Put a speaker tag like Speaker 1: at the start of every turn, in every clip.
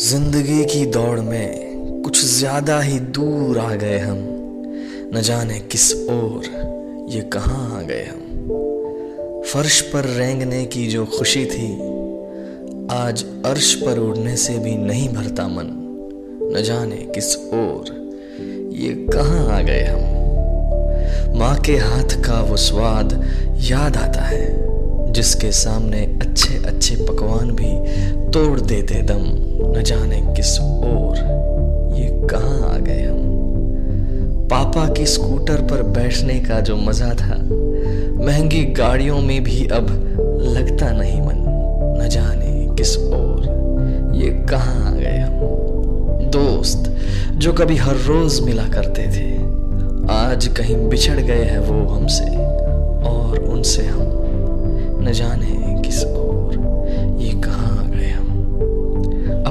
Speaker 1: ज़िंदगी की दौड़ में कुछ ज़्यादा ही दूर आ गए हम। न जाने किस ओर ये कहाँ आ गए हम। फर्श पर रेंगने की जो खुशी थी, आज अर्श पर उड़ने से भी नहीं भरता मन। न जाने किस ओर ये कहाँ आ गए हम। माँ के हाथ का वो स्वाद याद आता है, जिसके सामने अच्छे अच्छे पकवान भी तोड़ देते दम, न जाने किस ओर। ये कहाँ आ गए हम? पापा की स्कूटर पर बैठने का जो मज़ा था, महँगी गाड़ियों में भी अब लगता नहीं मन, न जाने किस ओर। ये कहाँ आ गए हम? दोस्त, जो कभी हर रोज मिला करते थे, आज कहीं बिछड़ गए हैं वो हमसे, और उनसे हम न जाने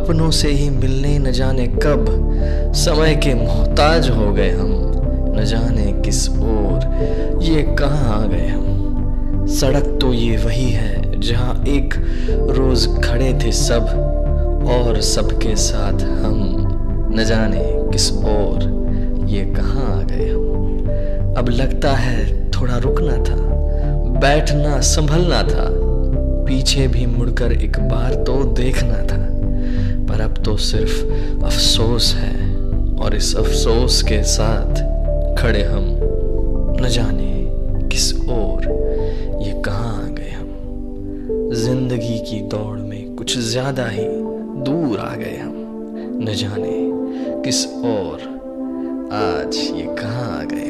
Speaker 1: अपनों से ही मिलने न जाने कब, समय के मोहताज हो गए हम, न जाने किस ओर, ये कहाँ आ गए हम? सड़क तो ये वही है, जहाँ एक रोज खड़े थे सब, और सबके साथ हम, न जाने किस ओर, ये कहाँ आ गए हम? अब लगता है थोड़ा रुकना था, बैठना, संभलना था, पीछे भी मुड़कर एक बार तो देखना था। पर अब तो सिर्फ़ अफसोस है और इस अफसोस के साथ खड़े हम न जाने किस ओर, ये कहाँ आ गए हम। ज़िंदगी की दौड़ में कुछ ज़्यादा ही दूर आ गए हम, न जाने किस ओर आज ये कहाँ आ गए